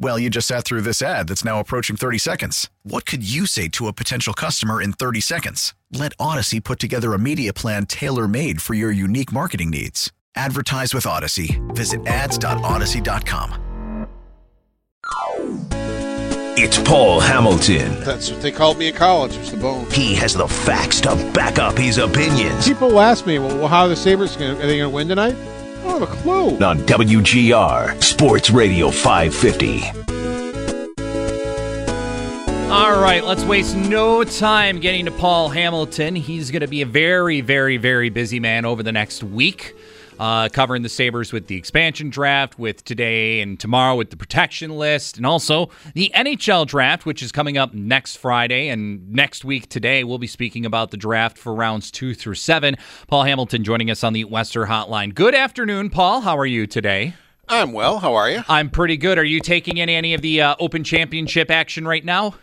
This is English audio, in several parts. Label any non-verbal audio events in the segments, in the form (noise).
Well, you just sat through this ad that's now approaching 30 seconds. What could you say to a potential customer in 30 seconds? Let Odyssey put together a media plan tailor made for your unique marketing needs. Advertise with Odyssey. Visit ads.odyssey.com. It's Paul Hamilton. That's what they called me in college. It's the bone. He has the facts to back up his opinions. People ask me, well, how are the Sabres going to, are they going to win tonight? I don't have a clue. On WGR, Sports Radio 550. All right, let's waste no time getting to Paul Hamilton. He's going to be a very, very, very busy man over the next week uh, covering the Sabres with the expansion draft, with today and tomorrow with the protection list, and also the NHL draft, which is coming up next Friday. And next week, today, we'll be speaking about the draft for rounds two through seven. Paul Hamilton joining us on the Western Hotline. Good afternoon, Paul. How are you today? I'm well. How are you? I'm pretty good. Are you taking any any of the uh, Open Championship action right now?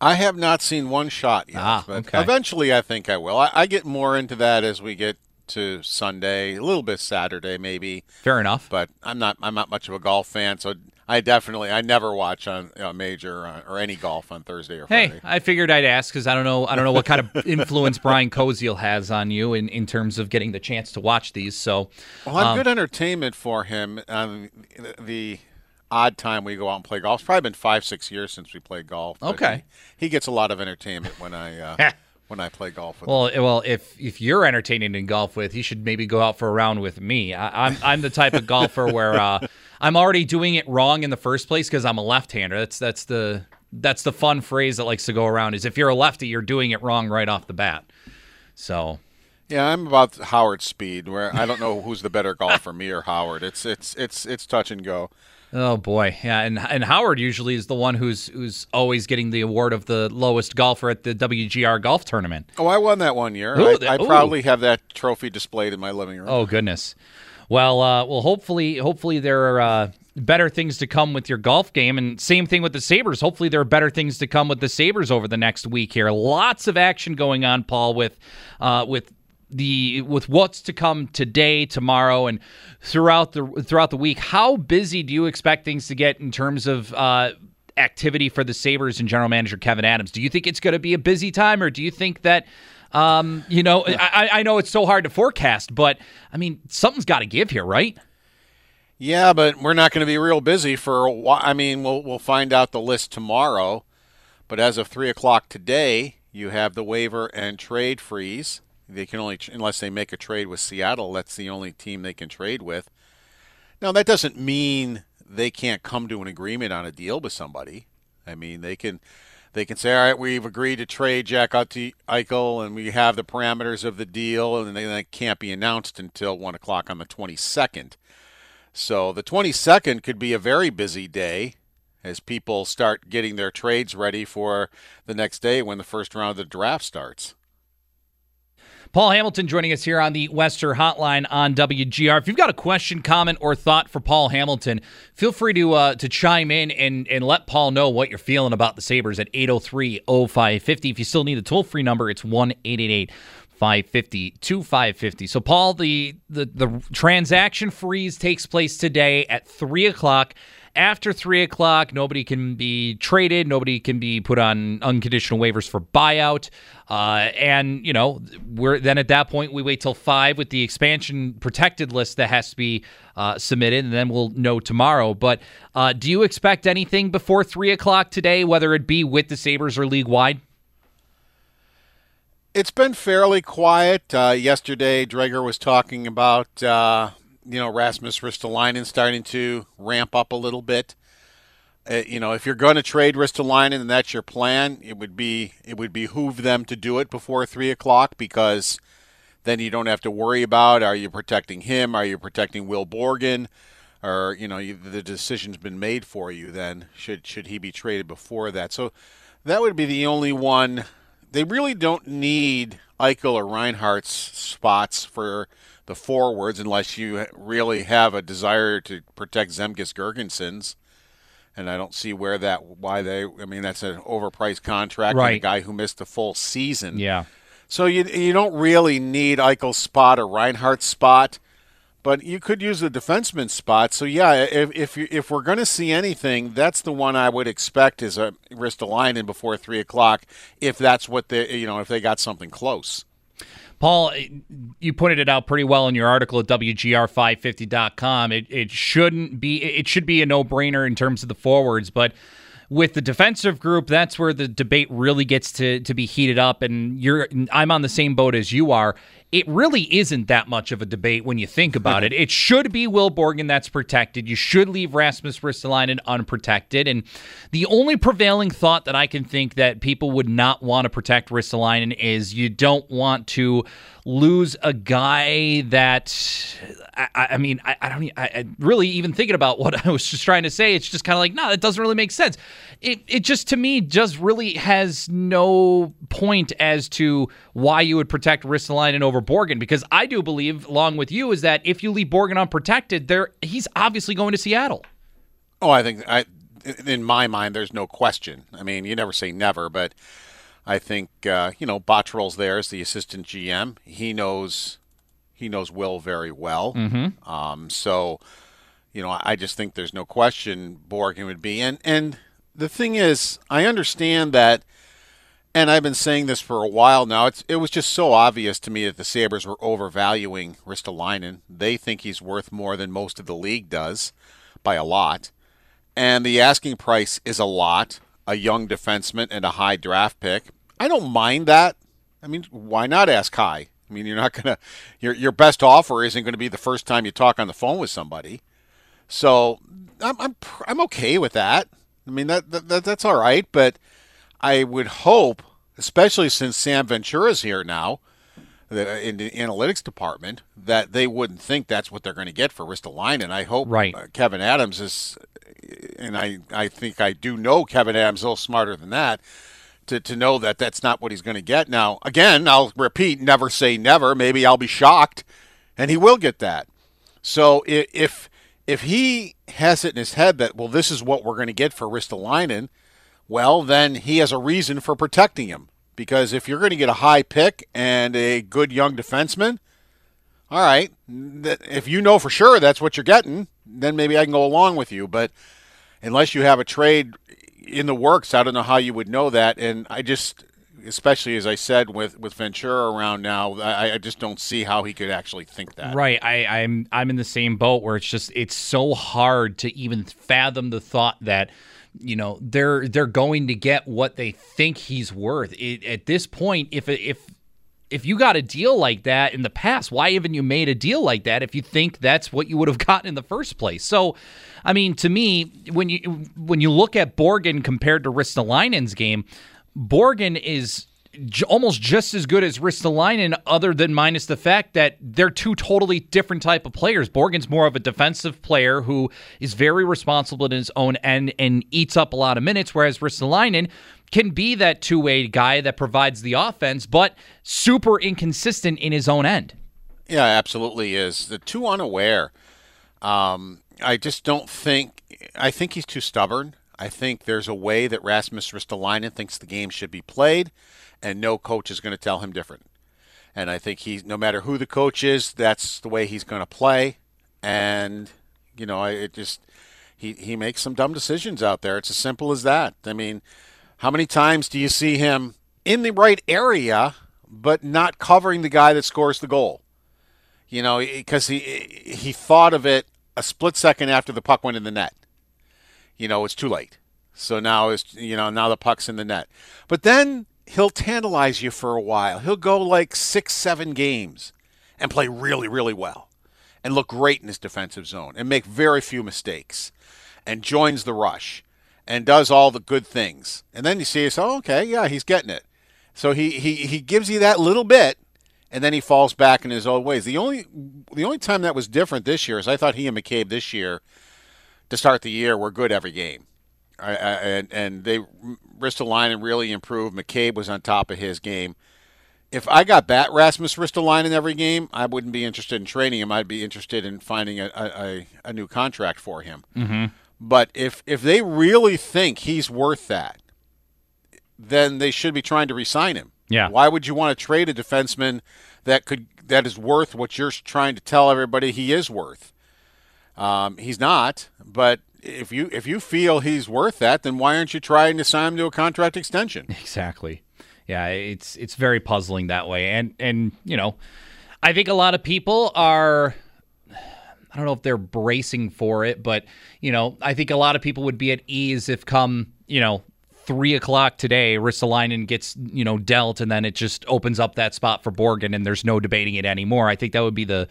I have not seen one shot yet, Ah, but okay. eventually I think I will. I, I get more into that as we get to Sunday, a little bit Saturday maybe, Fair enough. but I'm not I'm not much of a golf fan, so I definitely I never watch on a major uh, or any golf on Thursday or Friday. Hey, I figured I'd ask because I don't know. I don't know what kind of (laughs) influence Brian Koziol has on you in, in terms of getting the chance to watch these. So, Well, I'm um, good entertainment for him. Um, the, the odd time we go out and play golf. It's probably been five, six years since we played golf. Okay. He, he gets a lot of entertainment when I uh, (laughs) when I play golf with. Well, well, if if you're entertaining in golf with, you should maybe go out for a round with me. I, I'm I'm the type of golfer where uh, (laughs) I'm already doing it wrong in the first place because I'm a left-hander. That's that's the that's the fun phrase that likes to go around. Is if you're a lefty, you're doing it wrong right off the bat. So Yeah, I'm about Howard speed, where I don't know who's the better golfer, me or Howard. It's it's it's it's touch and go. Oh boy, yeah, and and Howard usually is the one who's who's always getting the award of the lowest golfer at the WGR golf tournament. Oh, I won that one year. Ooh, I, that- I proudly have that trophy displayed in my living room. Oh goodness. Well, uh, well, hopefully, hopefully there are uh, better things to come with your golf game, and same thing with the Sabers. Hopefully, there are better things to come with the Sabers over the next week. Here, lots of action going on, Paul, with uh, with the with what's to come today, tomorrow, and throughout the throughout the week. How busy do you expect things to get in terms of? Uh, activity for the Sabres and general manager Kevyn Adams. Do you think it's going to be a busy time or do you think that um, you know, I, I know it's so hard to forecast, but I mean, something's got to give here, right? Yeah, but we're not going to be real busy for a while. I mean, we'll we'll find out the list tomorrow. But as of three o'clock today, you have the waiver and trade freeze. They can only unless they make a trade with Seattle. That's the only team they can trade with. Now that doesn't mean they can't come to an agreement on a deal with somebody. I mean, they can they can say, all right, we've agreed to trade Jack Eichel, and we have the parameters of the deal, and then it can't be announced until one o'clock on the twenty second. So the 22nd could be a very busy day as people start getting their trades ready for the next day when the first round of the draft starts. Paul Hamilton joining us here on the Wester Hotline on WGR. If you've got a question, comment, or thought for Paul Hamilton, feel free to uh, to chime in and, and let Paul know what you're feeling about the Sabres at 803-0550. If you still need the toll-free number, it's 1-888- 550 2550 so paul the, the the transaction freeze takes place today at 3 o'clock after 3 o'clock nobody can be traded nobody can be put on unconditional waivers for buyout. Uh, and you know we're then at that point we wait till 5 with the expansion protected list that has to be uh, submitted and then we'll know tomorrow. But uh, do you expect anything before 3 o'clock today whether it be with the sabres or league wide It's been fairly quiet. Uh, yesterday, Dreger was talking about uh, you know Rasmus Ristolainen starting to ramp up a little bit, Uh, you know, if you're going to trade Ristolainen and that's your plan, it would be it would behoove them to do it before three o'clock because then you don't have to worry about are you protecting him, are you protecting Will Borgen, or you know you, the decision's been made for you. Then should should he be traded before that? So that would be the only one. They really don't need Eichel or Reinhart's spots for the forwards unless you really have a desire to protect Zemgus Girgensons and I don't see where that why they. I mean, that's an overpriced contract. Right. a guy who missed the full season. Yeah. So you you don't really need Eichel's spot or Reinhart's spot, but you could use the defenseman spot. So yeah, if if you, if we're going to see anything, that's the one I would expect is a wrist Ristolainen before three o'clock. If that's what they you know if they got something close. Paul, eh, you pointed it out pretty well in your article at WGR550.com. It, it shouldn't be, it should be a no brainer in terms of the forwards, but with the defensive group, that's where the debate really gets to, to be heated up. And you're, I'm on the same boat as you are it really isn't that much of a debate when you think about it. (laughs) It should be Will Borgen that's protected. You should leave Rasmus Ristolainen unprotected. And the only prevailing thought that I can think that people would not want to protect Ristolainen is you don't want to lose a guy that I, I mean I, I don't I, I, really even thinking about what (laughs) I was just trying to say. It's just kind of like no, that doesn't really make sense. It it just to me just really has no point as to why you would protect Ristolainen over Borgen because I do believe, along with you, is that if you leave Borgen unprotected, there he's obviously going to Seattle. Oh, I think I in my mind, there's no question. I mean, you never say never, but I think uh, you know Botterill's there as the assistant GM. He knows he knows Will very well. Mm-hmm. Um, so you know, I just think there's no question Borgen would be. And and the thing is, I understand that. And I've been saying this for a while now. It's, it was just so obvious to me that the Sabres were overvaluing Ristolainen. They think he's worth more than most of the league does by a lot. And the asking price is a lot, a young defenseman and a high draft pick. I don't mind that. I mean, why not ask high? I mean, you're not gonna your your best offer isn't going to be the first time you talk on the phone with somebody. So I'm I'm I'm okay with that. I mean that, that that's all right, but I would hope, especially since Sam Ventura's here now, in the analytics department, that they wouldn't think that's what they're going to get for Ristolainen. And I hope right. Uh, Kevyn Adams is, and I I think I do know Kevyn Adams a little smarter than that to, to know that that's not what he's going to get. Now, again, I'll repeat, never say never. Maybe I'll be shocked, and he will get that. So if if he has it in his head that well, this is what we're going to get for Ristolainen, well, then he has a reason for protecting him. Because if you're going to get a high pick and a good young defenseman, all right, if you know for sure that's what you're getting, then maybe I can go along with you. But unless you have a trade in the works. I don't know how you would know that, and I just, especially as I said with with Ventura around now, I, I just don't see how he could actually think that. Right. I, I'm I'm in the same boat where it's just it's so hard to even fathom the thought that you know they're they're going to get what they think he's worth. It, at this point, if if if you got a deal like that in the past, why haven't you made a deal like that if you think that's what you would have (laughs) gotten in the first place? So, I mean, to me, when you when you look at Borgen compared to Ristolainen's game, Borgen is j- almost just as good as Ristolainen, other than minus the fact that they're two totally different type of players. Borgen's more of a defensive player who is very responsible in his own end and eats up a lot of minutes, whereas Ristolainen can be that two way guy that provides the offense, but super inconsistent in his own end. Yeah, absolutely is. The two unaware. Um, I just don't think. I think he's too stubborn. I think there's a way that Rasmus Ristolainen thinks the game should be played, and no coach is going to tell him different. And I think he's no matter who the coach is, that's the way he's going to play. And you know, it just he he makes some dumb decisions out there. It's as simple as that. I mean, how many times do you see him in the right area, but not covering the guy that scores the goal? You know, because he he thought of it a split second after the puck went in the net. You know, it's too late. So now it's you know now the puck's in the net. But then he'll tantalize you for a while. He'll go like six, seven games and play really, really well, and look great in his defensive zone and make very few mistakes, and joins the rush and does all the good things. And then you see, oh, okay, yeah, he's getting it. So he, he, he gives you that little bit, and then he falls back in his old ways. The only the only time that was different this year is I thought he and McCabe this year to start the year were good every game. I, I, and and they Ristolainen really improved. McCabe was on top of his game. If I got bat Rasmus Ristolainen in every game, I wouldn't be interested in training him. I'd be interested in finding a, a, a new contract for him. Mm-hmm. But if if they really think he's worth that, then they should be trying to resign him. Yeah. Why would you want to trade a defenseman that could that is worth what you're trying to tell everybody he is worth? Um, he's not, but if you if you feel he's worth that, then why aren't you trying to sign him to a contract extension? (laughs) Exactly. Yeah, it's it's very puzzling that way, and and you know, I think a lot of people are. I don't know if they're bracing for it, but you know, I think a lot of people would be at ease if come you know three o'clock today, Ristolainen gets you know dealt, and then it just opens up that spot for Borgen, and there's no debating it anymore. I think that would be the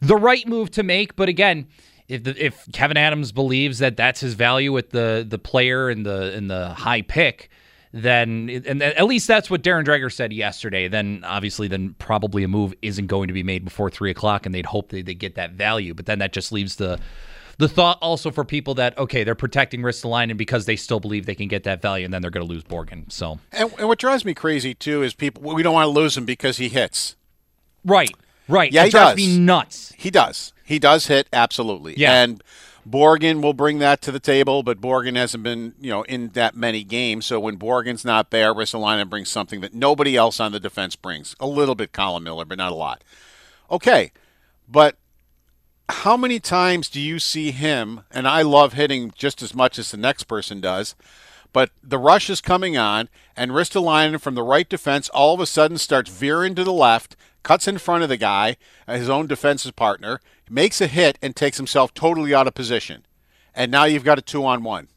the right move to make. But again, if the, if Kevyn Adams believes that that's his value with the the player and the and the high pick, then and at least that's what Darren Dreger said yesterday. Then obviously, then probably a move isn't going to be made before three o'clock, and they'd hope that they get that value. But then that just leaves the the thought also for people that okay, they're protecting Ristolainen because they still believe they can get that value, and then they're going to lose Borgen. So, and, and what drives me crazy too is people we don't want to lose him because he hits. Right, right. Yeah, it he drives does. me nuts. He does. He does hit absolutely. Yeah. And Borgen will bring that to the table, but Borgen hasn't been, you know, in that many games. So when Borgen's not there, Ristolainen brings something that nobody else on the defense brings. A little bit Colin Miller, but not a lot. Okay. But how many times do you see him and I love hitting just as much as the next person does, but the rush is coming on and Ristolainen from the right defense all of a sudden starts veering to the left, cuts in front of the guy, his own defensive partner, makes a hit and takes himself totally out of position. And now you've got a 2 on 1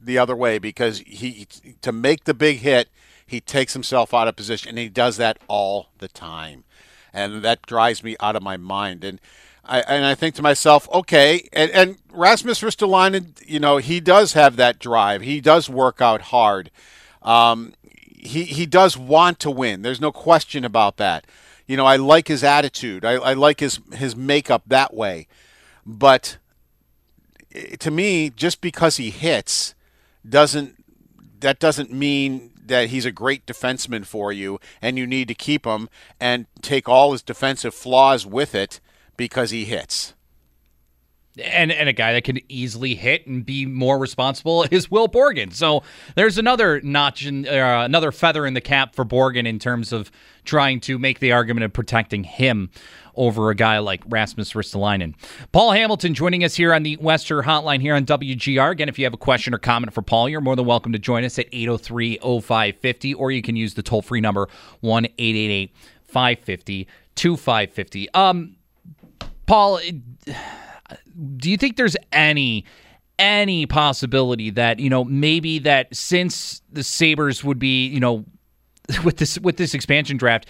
the other way because he to make the big hit, he takes himself out of position and he does that all the time. And that drives me out of my mind and I, and I think to myself, okay, and, and Rasmus Ristolainen, you know, he does have that drive. He does work out hard. Um, he he does want to win. There's no question about that. You know, I like his attitude. I, I like his his makeup that way. But eh, to me, just because he hits doesn't that doesn't mean that he's a great defenseman for you and you need to keep him and take all his defensive flaws with it because he hits. And and a guy that can easily hit and be more responsible is Will Borgen. So there's another notch in uh, another feather in the cap for Borgen in terms of trying to make the argument of protecting him over a guy like Rasmus Ristolainen. Paul Hamilton joining us here on the Wester Hotline here on WGR. Again, if you have a question or comment for Paul, you're more than welcome to join us at 803-0550 or you can use the toll-free number 1-888-550-2550. Um Paul, do you think there's any any possibility that you know maybe that since the Sabres would be you know (laughs) with this with this expansion draft,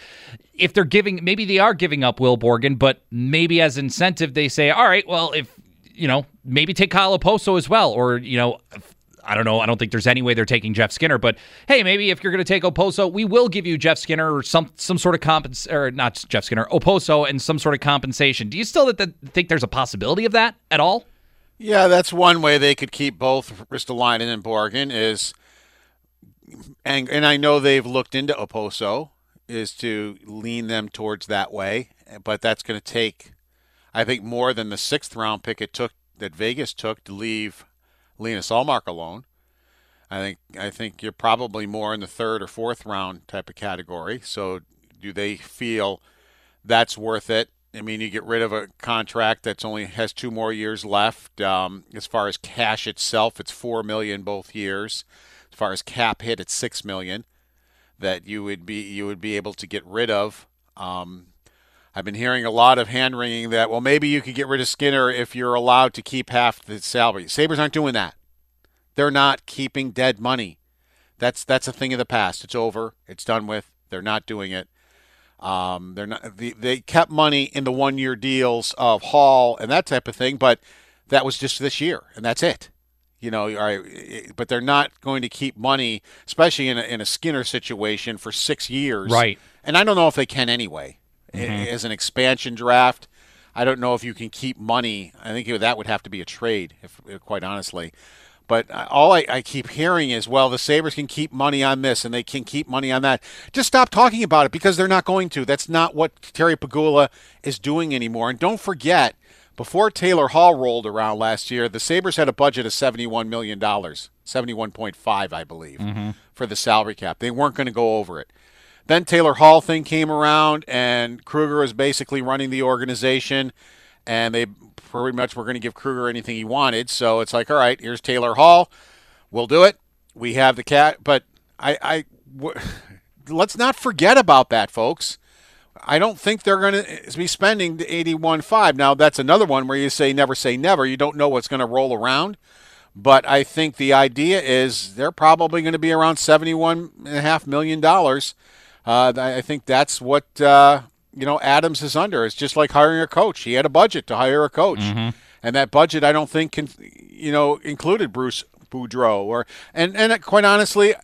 if they're giving maybe they are giving up Will Borgen, but maybe as incentive they say, all right, well if you know maybe take Kyle Okposo as well, or you know. I don't know. I don't think there's any way they're taking Jeff Skinner, but hey, maybe if you're going to take Okposo, we will give you Jeff Skinner or some some sort of compens or not Jeff Skinner, Okposo and some sort of compensation. Do you still th- th- think there's a possibility of that at all? Yeah, that's one way they could keep both Ristolainen and Borgen is, and and I know they've looked into Okposo is to lean them towards that way, but that's going to take, I think, more than the sixth round pick it took that Vegas took to leave Linus Ullmark alone. I think I think you're probably more in the third or fourth round type of category. So do they feel that's worth it? I mean, you get rid of a contract that's only has two more years left. Um, as far as cash itself, it's four million both years. As far as cap hit, it's six million that you would be you would be able to get rid of. Um, I've been hearing a lot of hand wringing that well maybe you could get rid of Skinner if you're allowed to keep half the salary. Sabres aren't doing that. They're not keeping dead money. That's that's a thing of the past. It's over. It's done with. They're not doing it. Um, they're not. They, they kept money in the one-year deals of Hall and that type of thing, but that was just this year, and that's it. You know, all right, but they're not going to keep money, especially in a, in a Skinner situation, for six years. Right. And I don't know if they can anyway. Mm-hmm. As an expansion draft, I don't know if you can keep money. I think that would have to be a trade, if, if quite honestly. But all I, I keep hearing is, well, the Sabres can keep money on this and they can keep money on that. Just stop talking about it because they're not going to. That's not what Terry Pegula is doing anymore. And don't forget, before Taylor Hall rolled around last year, the Sabres had a budget of $71 million, 71.5, I believe, mm-hmm. for the salary cap. They weren't going to go over it. Then Taylor Hall thing came around, and Krueger was basically running the organization, and they pretty much were going to give Krueger anything he wanted. So it's like, all right, here's Taylor Hall, we'll do it. We have the cat, but I, I w- (laughs) let's not forget about that, folks. I don't think they're going to eh, be spending the 81.5. Now that's another one where you say never say never. You don't know what's going to roll around. But I think the idea is they're probably going to be around $71.5 million. Uh, I think that's what, uh, you know, Adams is under. It's just like hiring a coach. He had a budget to hire a coach. And that budget, I don't think, can, you know, included Bruce Boudreau. Or, and, and quite honestly,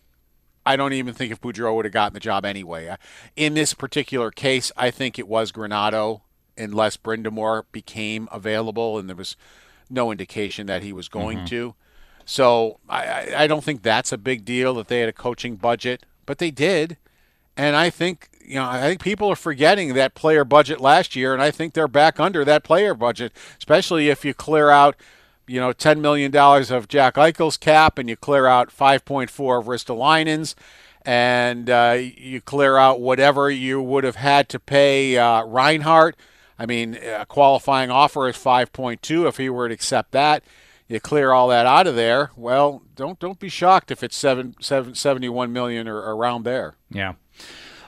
I don't even think if Boudreau would have gotten the job anyway. Uh, In this particular case, I think it was Granato unless Brind'Amour became available, and there was no indication that he was going to. So I, I don't think that's a big deal that they had a coaching budget, but they did. And I think you know I think people are forgetting that player budget last year, and I think they're back under that player budget, especially if you clear out you know ten million dollars of Jack Eichel's cap, and you clear out five point four of Ristolainen's, and uh, you clear out whatever you would have had to pay uh, Reinhart. I mean, a qualifying offer is five point two if he were to accept that. You clear all that out of there. Well, don't don't be shocked if it's seven, seven, 71 million or around there. Yeah.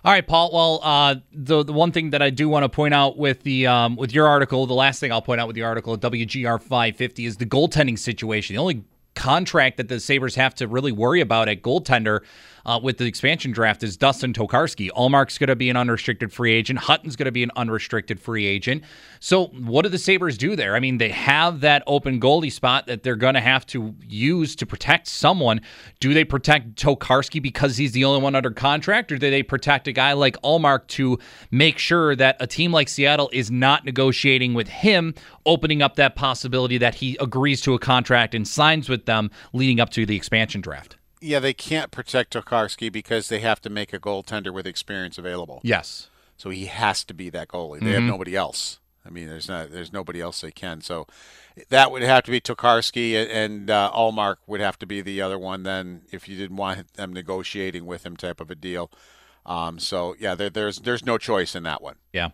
All right, Paul. Well, uh, the the one thing that I do want to point out with the um, with your article, the last thing I'll point out with the article WGR 550 is the goaltending situation. The only contract that the Sabres have to really worry about at goaltender uh, with the expansion draft is Dustin Tokarski. Ullmark's going to be an unrestricted free agent. Hutton's going to be an unrestricted free agent. So, what do the Sabres do there? I mean, they have that open goalie spot that they're going to have to use to protect someone. Do they protect Tokarski because he's the only one under contract, or do they protect a guy like Ullmark to make sure that a team like Seattle is not negotiating with him, opening up that possibility that he agrees to a contract and signs with them leading up to the expansion draft? Yeah, they can't protect Tokarski because they have to make a goaltender with experience available. Yes. So he has to be that goalie. They have nobody else. I mean, there's not there's nobody else they can. So that would have to be Tokarski, and uh, Ullmark would have to be the other one. Then, if you didn't want them negotiating with him, type of a deal. Um, so yeah, there, there's there's no choice in that one. Yeah,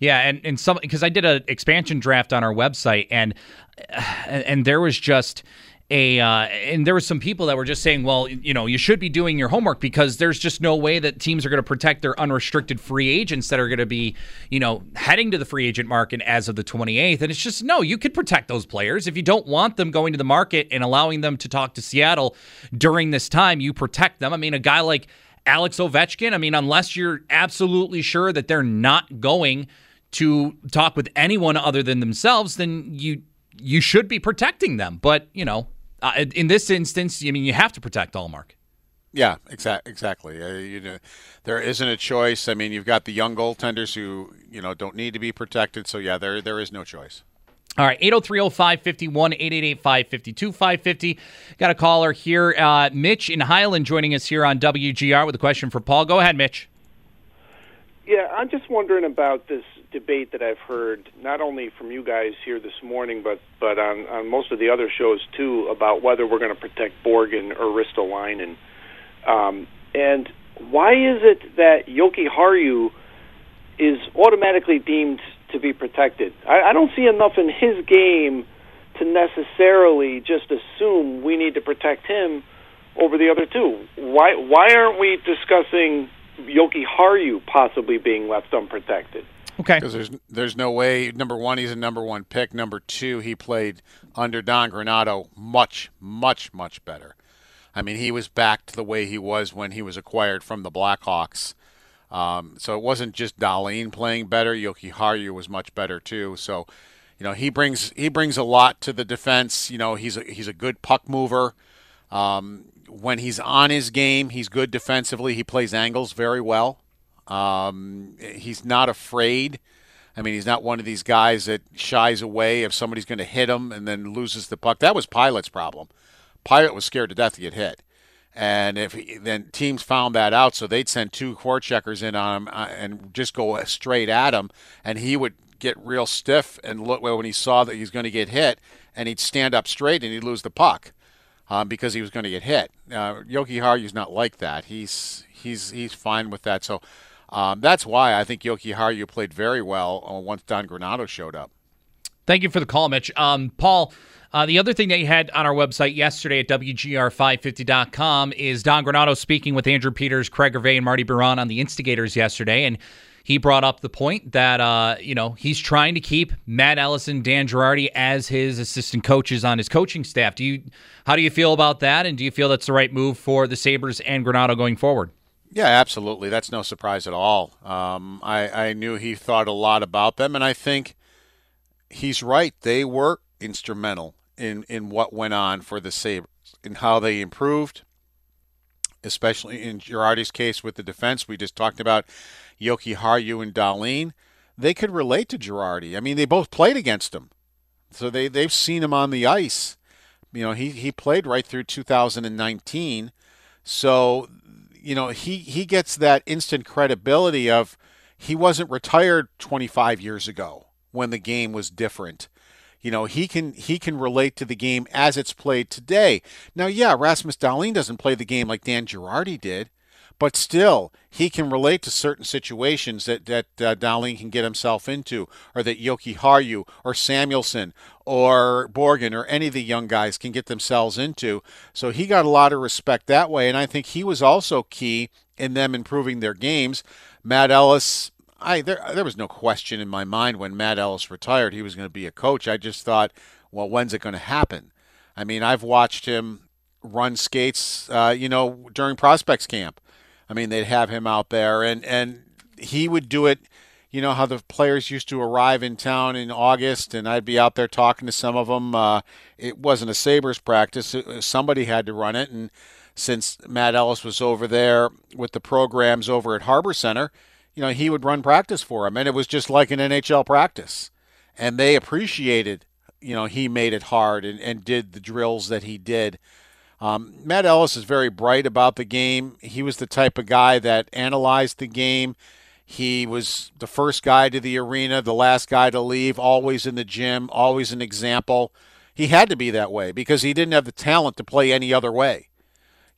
yeah, and and some because I did an expansion draft on our website, and (sighs) and, there was just a uh, and there were some people that were just saying, well, you know, you should be doing your homework because there's just no way that teams are going to protect their unrestricted free agents that are going to be, you know, heading to the free agent market as of the 28th. And it's just no, you could protect those players if you don't want them going to the market and allowing them to talk to Seattle during this time. You protect them. I mean, a guy like Alex Ovechkin. I mean, unless you're absolutely sure that they're not going to talk with anyone other than themselves, then you you should be protecting them. But you know, uh, in this instance, I mean, you have to protect Ullmark. Yeah, exactly. Exactly. Uh, you know, there isn't a choice. I mean, you've got the young goaltenders who you know don't need to be protected. So yeah, there there is no choice. All right, 803-0551, 888-552-550. Got a caller here. Uh, Mitch in Highland joining us here on WGR with a question for Paul. Go ahead, Mitch. Yeah, I'm just wondering about this debate that I've heard not only from you guys here this morning, but but on on most of the other shows too about whether we're going to protect Borgen or Ristolainen. Um, and why is it that Jokiharju is automatically deemed to be protected? I, I don't see enough in his game to necessarily just assume we need to protect him over the other two. Why why aren't we discussing Jokiharju possibly being left unprotected? Okay. Because there's there's no way. Number one, he's a number one pick. Number two, he played under Don Granato much, much, much better. I mean, he was back to the way he was when he was acquired from the Blackhawks. Um, so it wasn't just Dahlin playing better. Jokiharju was much better too. So You know, he brings he brings a lot to the defense. You know, he's a, he's a good puck mover. Um, when he's on his game, he's good defensively. He plays angles very well. Um, he's not afraid. I mean, he's not one of these guys that shies away if somebody's going to hit him and then loses the puck. That was Pilut's problem. Pilut was scared to death to get hit. And if he, then teams found that out, so they'd send two court checkers in on him uh, and just go straight at him, and he would get real stiff and look well, when he saw that he's going to get hit, and he'd stand up straight and he'd lose the puck um, because he was going to get hit. Uh, Jokiharju's not like that. He's he's he's fine with that. So um, that's why I think Jokiharju played very well uh, once Don Granato showed up. Thank you for the call, Mitch. Um, Paul, uh, the other thing that you had on our website yesterday at WGR550.com is Don Granato speaking with Andrew Peters, Craig Gervais, and Marty Biron on the instigators yesterday. And he brought up the point that, uh, you know, he's trying to keep Matt Ellison, Dan Girardi as his assistant coaches on his coaching staff. Do you, how do you feel about that? And do you feel that's the right move for the Sabres and Granato going forward? Yeah, absolutely. That's no surprise at all. Um, I, I knew he thought a lot about them, and I think he's right. They were instrumental in, in what went on for the Sabres and how they improved, especially in Girardi's case with the defense. We just talked about Jokiharju and Dahlin. They could relate to Girardi. I mean, they both played against him. So they, they've seen him on the ice. You know, he, he played right through 2019. So, you know, he, he gets that instant credibility of he wasn't retired 25 years ago when the game was different. You know, he can he can relate to the game as it's played today. Now, yeah, Rasmus Dahlin doesn't play the game like Dan Girardi did, but still, he can relate to certain situations that that uh, Dahlin can get himself into, or that Jokiharju or Samuelsson or Borgen or any of the young guys can get themselves into. So he got a lot of respect that way, and I think he was also key in them improving their games. Matt Ellis, I there there was no question in my mind when Matt Ellis retired he was going to be a coach. I just thought, well, when's it going to happen? I mean, I've watched him run skates, uh, you know, during prospects camp. I mean, they'd have him out there, and and he would do it. You know how the players used to arrive in town in August, and I'd be out there talking to some of them. Uh, it wasn't a Sabres practice; somebody had to run it, and since Matt Ellis was over there with the programs over at Harbor Center, you know, he would run practice for him, and it was just like an NHL practice. And they appreciated, you know, he made it hard and, and did the drills that he did. Um, Matt Ellis is very bright about the game. He was the type of guy that analyzed the game. He was the first guy to the arena, the last guy to leave, always in the gym, always an example. He had to be that way because he didn't have the talent to play any other way.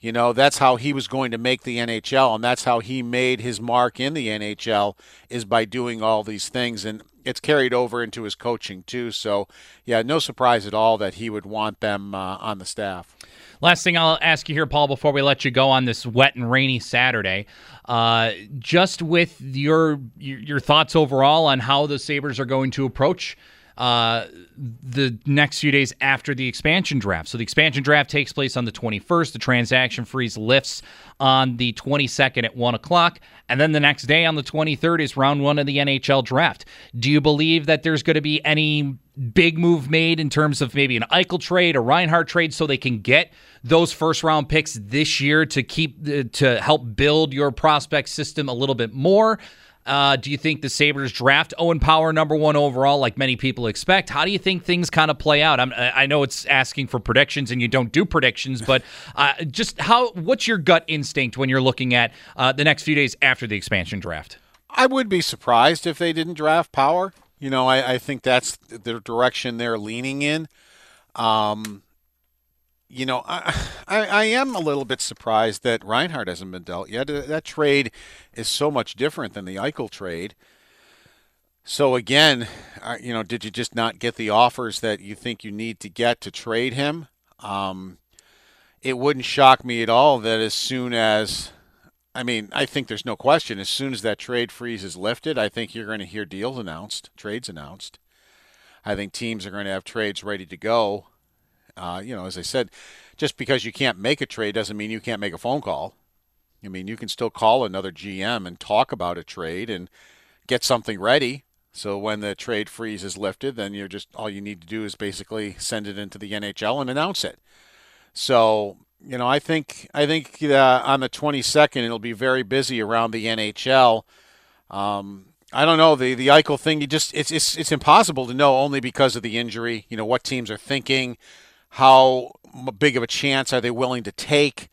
You know, that's how he was going to make the NHL, and that's how he made his mark in the NHL is by doing all these things. And it's carried over into his coaching, too. So, yeah, no surprise at all that he would want them uh, on the staff. Last thing I'll ask you here, Paul, before we let you go on this wet and rainy Saturday, uh, just with your your thoughts overall on how the Sabres are going to approach uh, the next few days after the expansion draft. So the expansion draft takes place on the 21st. The transaction freeze lifts on the 22nd at 1 o'clock. And then the next day on the 23rd is round one of the NHL draft. Do you believe that there's going to be any big move made in terms of maybe an Eichel trade, a Reinhart trade, so they can get those first round picks this year to keep uh, to help build your prospect system a little bit more? Uh, do you think the Sabres draft Owen Power number one overall, like many people expect? How do you think things kind of play out? I'm, i know it's asking for predictions, and you don't do predictions, but uh, just how? What's your gut instinct when you're looking at uh, the next few days after the expansion draft? I would be surprised if they didn't draft Power. You know, I, I think that's the direction they're leaning in. Um, you know, I, I, I am a little bit surprised that Reinhart hasn't been dealt yet. That trade is so much different than the Eichel trade. So again, uh, you know, did you just not get the offers that you think you need to get to trade him? Um, it wouldn't shock me at all that as soon as, I mean, I think there's no question. As soon as that trade freeze is lifted, I think you're going to hear deals announced, trades announced. I think teams are going to have trades ready to go uh, you know, as I said, just because you can't make a trade doesn't mean you can't make a phone call. I mean, you can still call another GM and talk about a trade and get something ready. So when the trade freeze is lifted, then you're just all you need to do is basically send it into the NHL and announce it. So you know, I think I think uh, on the 22nd it'll be very busy around the NHL. Um, I don't know the the Eichel thing. You just it's it's it's impossible to know only because of the injury. You know what teams are thinking, how big of a chance are they willing to take?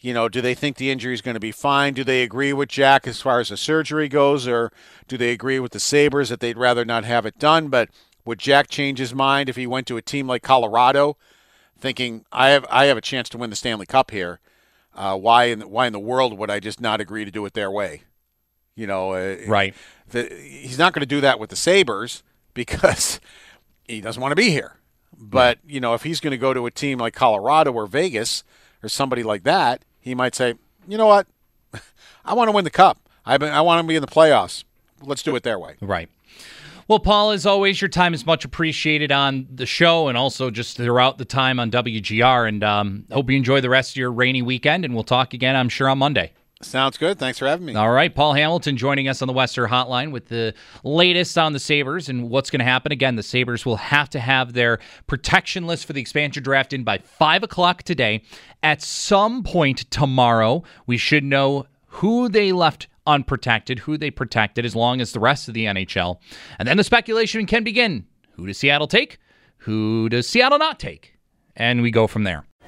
You know, do they think the injury is going to be fine? Do they agree with Jack as far as the surgery goes, or do they agree with the Sabres that they'd rather not have it done? But would Jack change his mind if he went to a team like Colorado, thinking I have I have a chance to win the Stanley Cup here? Uh, why in why in the world would I just not agree to do it their way? You know, uh, right? The, he's not going to do that with the Sabres because (laughs) he doesn't want to be here. But you know, if he's going to go to a team like Colorado or Vegas or somebody like that, he might say, you know what, (laughs) I want to win the cup. I I want to be in the playoffs. Let's do it their way. Right. Well, Paul, as always, your time is much appreciated on the show and also just throughout the time on WGR. And um, hope you enjoy the rest of your rainy weekend. And we'll talk again, I'm sure, on Monday. Sounds good. Thanks for having me. All right. Paul Hamilton joining us on the Western Hotline with the latest on the Sabres and what's going to happen. Again, the Sabres will have to have their protection list for the expansion draft in by 5 o'clock today. At some point tomorrow, we should know who they left unprotected, who they protected, as long as the rest of the NHL. And then the speculation can begin. Who does Seattle take? Who does Seattle not take? And we go from there.